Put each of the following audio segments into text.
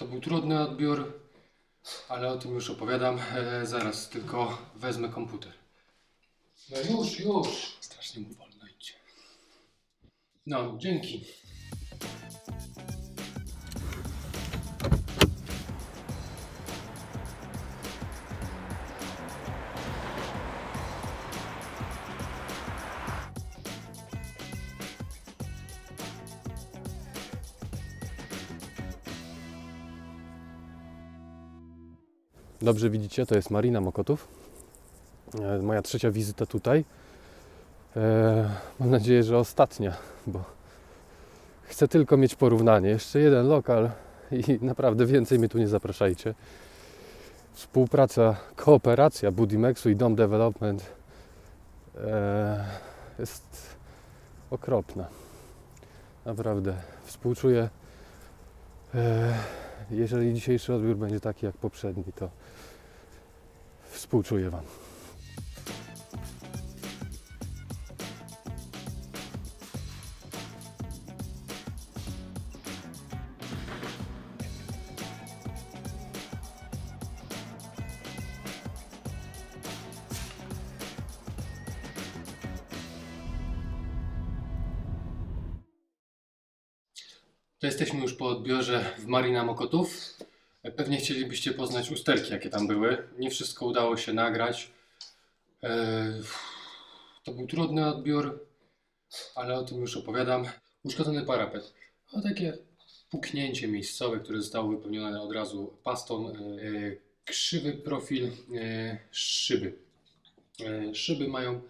To był trudny odbiór, ale o tym już opowiadam. E, zaraz tylko wezmę komputer. No już, już. Strasznie mu wolno idzie. No, dzięki. Dobrze widzicie, to jest Marina Mokotów. E, Moja trzecia wizyta tutaj. E, Mam nadzieję, że ostatnia, bo chcę tylko mieć porównanie. Jeszcze jeden lokal i naprawdę więcej mnie tu nie zapraszajcie. Współpraca, kooperacja Budimexu i Dom Development e, jest okropna. Naprawdę współczuję. Jeżeli dzisiejszy odbiór będzie taki jak poprzedni, to współczuję Wam. To jesteśmy już po odbiorze w Marina Mokotów. Pewnie chcielibyście poznać usterki, jakie tam były. Nie wszystko udało się nagrać. E, To był trudny odbiór, ale o tym już opowiadam. Uszkodzony parapet. O takie puknięcie miejscowe, które zostało wypełnione od razu pastą. E, Krzywy profil e, szyby. Szyby mają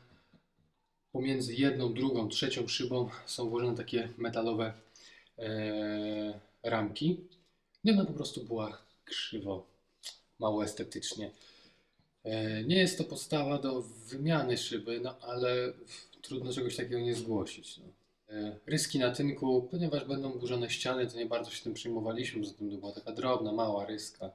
pomiędzy jedną, drugą, trzecią szybą są włożone takie metalowe ramki. No ona po prostu była krzywo, mało estetycznie. E, nie jest to podstawa do wymiany szyby, no ale trudno czegoś takiego nie zgłosić. No. E, ryski na tynku, ponieważ będą burzone ściany, to nie bardzo się tym przejmowaliśmy, zatem to była taka drobna, mała ryska.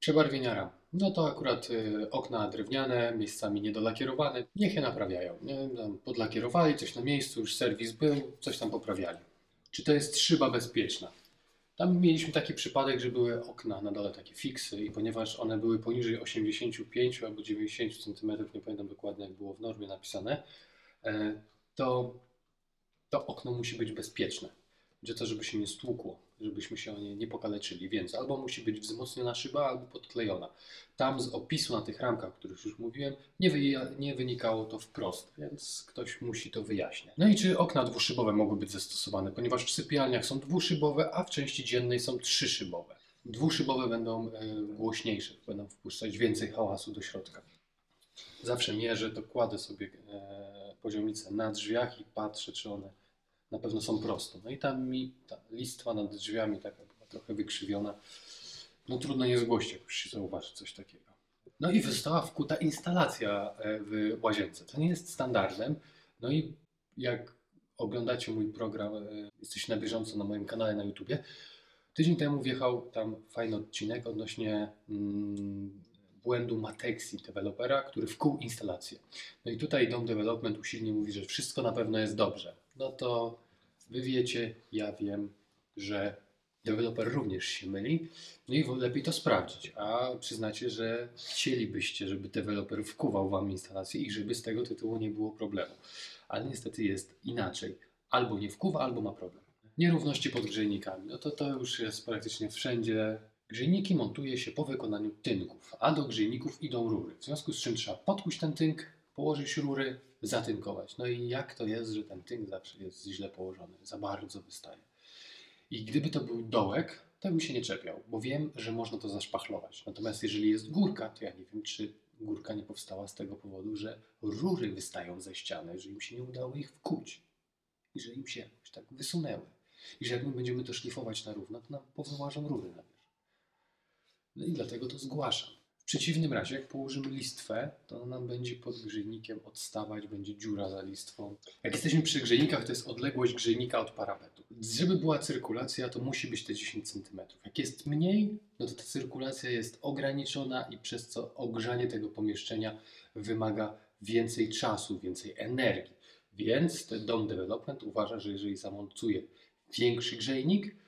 Przebarwienia ram. No to akurat e, okna drewniane, miejscami niedolakierowane, niech je naprawiają. Nie? Podlakierowali, coś na miejscu, już serwis był, coś tam poprawiali. Czy to jest szyba bezpieczna? Tam mieliśmy taki przypadek, że były okna na dole takie fiksy i ponieważ one były poniżej 85 albo 90 cm, nie pamiętam dokładnie jak było w normie napisane, e, to to okno musi być bezpieczne. Będzie to, żeby się nie stłukło, żebyśmy się nie nie pokaleczyli, więc albo musi być wzmocniona szyba, albo podklejona. Tam z opisu na tych ramkach, o których już mówiłem, nie, nie wynikało to wprost, więc ktoś musi to wyjaśniać. No i czy okna dwuszybowe mogły być zastosowane, ponieważ w sypialniach są dwuszybowe, a w części dziennej są trzyszybowe. Dwuszybowe będą e, głośniejsze, będą wpuszczać więcej hałasu do środka. Zawsze mierzę, to kładę sobie e, poziomicę na drzwiach i patrzę, czy one na pewno są prosto. No i tam mi ta listwa nad drzwiami taka była trochę wykrzywiona. No trudno nie zgłosić, jak już się zauważy coś takiego. No i została wkuta instalacja e, w łazience. To nie jest standardem. No i jak oglądacie mój program, e, jesteście na bieżąco na moim kanale na YouTubie, tydzień temu wjechał tam fajny odcinek odnośnie mm, błędu Matexi dewelopera, który wkuł instalację. No i tutaj Dom Development usilnie mówi, że wszystko na pewno jest dobrze. No to wy wiecie, ja wiem, że deweloper również się myli. No i lepiej to sprawdzić. A przyznacie, że chcielibyście, żeby deweloper wkuwał wam instalację i żeby z tego tytułu nie było problemu. Ale niestety jest inaczej. Albo nie wkuwa, albo ma problem. Nierówności pod grzejnikami. No to to już jest praktycznie wszędzie. Grzejniki montuje się po wykonaniu tynków, a do grzejników idą rury. W związku z czym trzeba podkuć ten tynk, położyć rury, zatynkować. No i jak to jest, że ten tynk zawsze jest źle położony, za bardzo wystaje. I gdyby to był dołek, to bym się nie czepiał, bo wiem, że można to zaszpachlować. Natomiast jeżeli jest górka, to ja nie wiem, czy górka nie powstała z tego powodu, że rury wystają ze ściany, że im się nie udało ich wkuć. I że im się jakoś tak wysunęły. I że jak my będziemy to szlifować na równo, to nam powyłażą rury na wierzch. No i dlatego to zgłaszam. Przeciwnym razie, jak położymy listwę, to ona nam będzie pod grzejnikiem odstawać, będzie dziura za listwą. Jak jesteśmy przy grzejnikach, to jest odległość grzejnika od parapetu. Żeby była cyrkulacja, to musi być te 10 cm. Jak jest mniej, no to ta cyrkulacja jest ograniczona i przez co ogrzanie tego pomieszczenia wymaga więcej czasu, więcej energii. Więc ten dom development uważa, że jeżeli zamontuje większy grzejnik,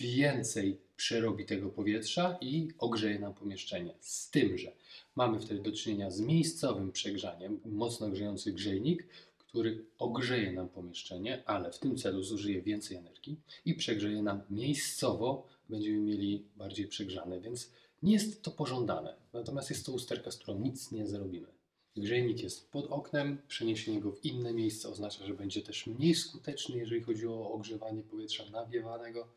więcej przerobi tego powietrza i ogrzeje nam pomieszczenie. Z tym, że mamy wtedy do czynienia z miejscowym przegrzaniem, mocno grzejący grzejnik, który ogrzeje nam pomieszczenie, ale w tym celu zużyje więcej energii i przegrzeje nam miejscowo, będziemy mieli bardziej przegrzane, więc nie jest to pożądane. Natomiast jest to usterka, z którą nic nie zrobimy. Grzejnik jest pod oknem, przeniesienie go w inne miejsce oznacza, że będzie też mniej skuteczny, jeżeli chodzi o ogrzewanie powietrza nawiewanego.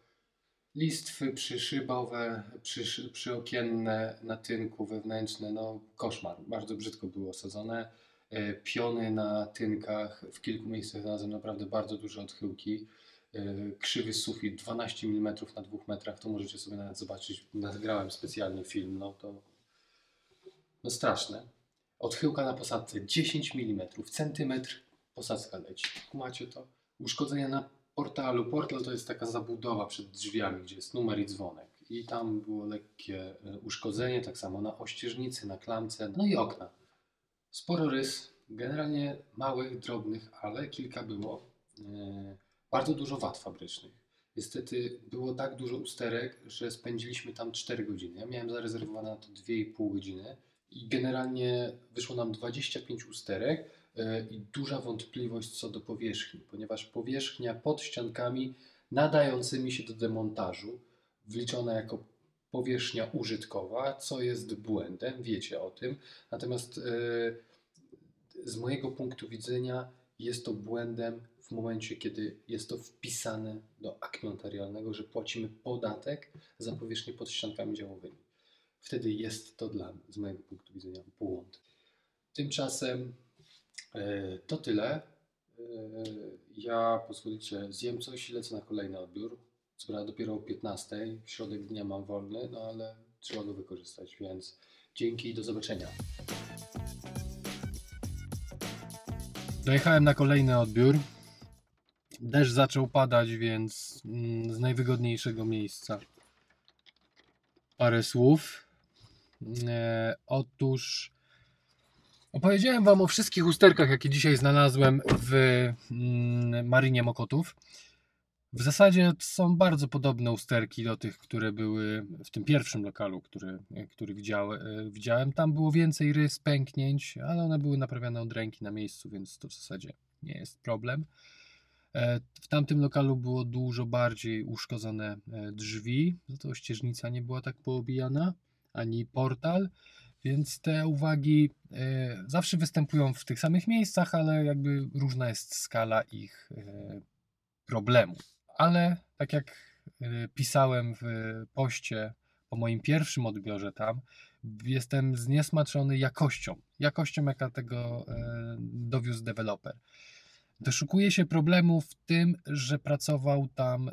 Listwy przyszybowe, przy, przyokienne na tynku wewnętrzne, no koszmar, bardzo brzydko było osadzone. E, Piony na tynkach, w kilku miejscach znalazłem naprawdę bardzo duże odchyłki. E, Krzywy sufit 12 mm na 2 metrach, to możecie sobie nawet zobaczyć. Nagrałem specjalnie film, no to no straszne. Odchyłka na posadce 10 mm, centymetr posadzka leci. Macie to? Uszkodzenia na portalu. Portal to jest taka zabudowa przed drzwiami, gdzie jest numer i dzwonek. I tam było lekkie e, uszkodzenie, tak samo na ościeżnicy, na klamce, no i okna. Sporo rys, generalnie małych, drobnych, ale kilka było. E, Bardzo dużo wad fabrycznych. Niestety było tak dużo usterek, że spędziliśmy tam 4 godziny. Ja miałem zarezerwowane na to 2,5 godziny i generalnie wyszło nam 25 usterek i duża wątpliwość co do powierzchni, ponieważ powierzchnia pod ściankami nadającymi się do demontażu, wliczona jako powierzchnia użytkowa, co jest błędem, wiecie o tym. Natomiast e, z mojego punktu widzenia jest to błędem w momencie, kiedy jest to wpisane do aktu notarialnego, że płacimy podatek za powierzchnię pod ściankami działowymi. Wtedy jest to dla z mojego punktu widzenia błąd. Tymczasem e, to tyle. E, ja pozwolicie, zjem coś i lecę na kolejny odbiór. Co prawda dopiero o 15, w środek dnia mam wolny, no ale trzeba go wykorzystać, więc dzięki i do zobaczenia. Dojechałem na kolejny odbiór. Deszcz zaczął padać, więc mm, z najwygodniejszego miejsca parę słów. E, otóż opowiedziałem Wam o wszystkich usterkach, jakie dzisiaj znalazłem w mm, Marinie Mokotów. W zasadzie są bardzo podobne usterki do tych, które były w tym pierwszym lokalu, który, który widział, e, widziałem. Tam było więcej rys, pęknięć, ale one były naprawiane od ręki na miejscu, więc to w zasadzie nie jest problem. E, W tamtym lokalu było dużo bardziej uszkodzone e, drzwi, to ścieżnica nie była tak poobijana, ani portal, więc te uwagi e, zawsze występują w tych samych miejscach, ale jakby różna jest skala ich e, problemu. Ale tak jak e, pisałem w poście po moim pierwszym odbiorze tam, jestem zniesmaczony jakością, jakością jaka tego dowiózł deweloper. Doszukuje się problemu w tym, że pracował tam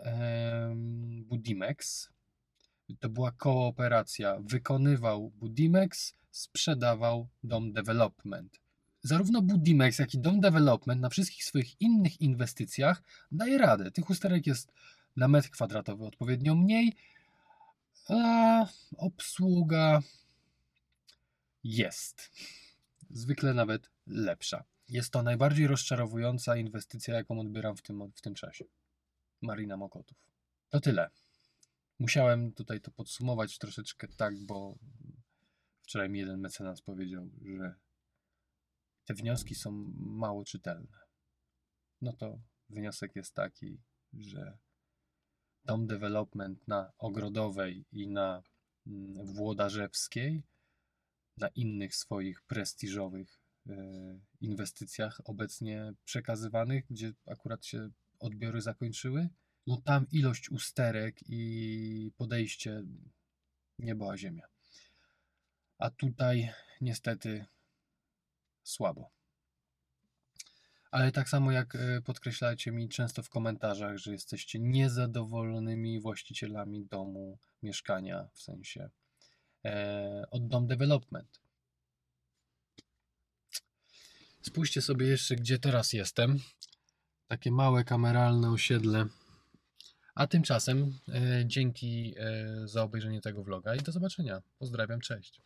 Budimex. To była kooperacja. Wykonywał Budimex, sprzedawał Dom Development. Zarówno Budimex, jak i Dom Development na wszystkich swoich innych inwestycjach daje radę. Tych usterek jest na metr kwadratowy odpowiednio mniej, a obsługa jest. Zwykle nawet lepsza. Jest to najbardziej rozczarowująca inwestycja, jaką odbieram w tym, w tym czasie. Marina Mokotów. To tyle. Musiałem tutaj to podsumować troszeczkę tak, bo wczoraj mi jeden mecenas powiedział, że te wnioski są mało czytelne. No to wniosek jest taki, że dom development na Ogrodowej i na mm, Włodarzewskiej, na innych swoich prestiżowych e, inwestycjach obecnie przekazywanych, gdzie akurat się odbiory zakończyły, no tam ilość usterek i podejście niebo a ziemia. A tutaj niestety słabo. Ale tak samo jak e, podkreślacie mi często w komentarzach, że jesteście niezadowolonymi właścicielami domu, mieszkania, w sensie e, od Dom Development. Spójrzcie sobie jeszcze, gdzie teraz jestem. Takie małe kameralne osiedle. A tymczasem e, dzięki e, za obejrzenie tego vloga i do zobaczenia. Pozdrawiam, cześć.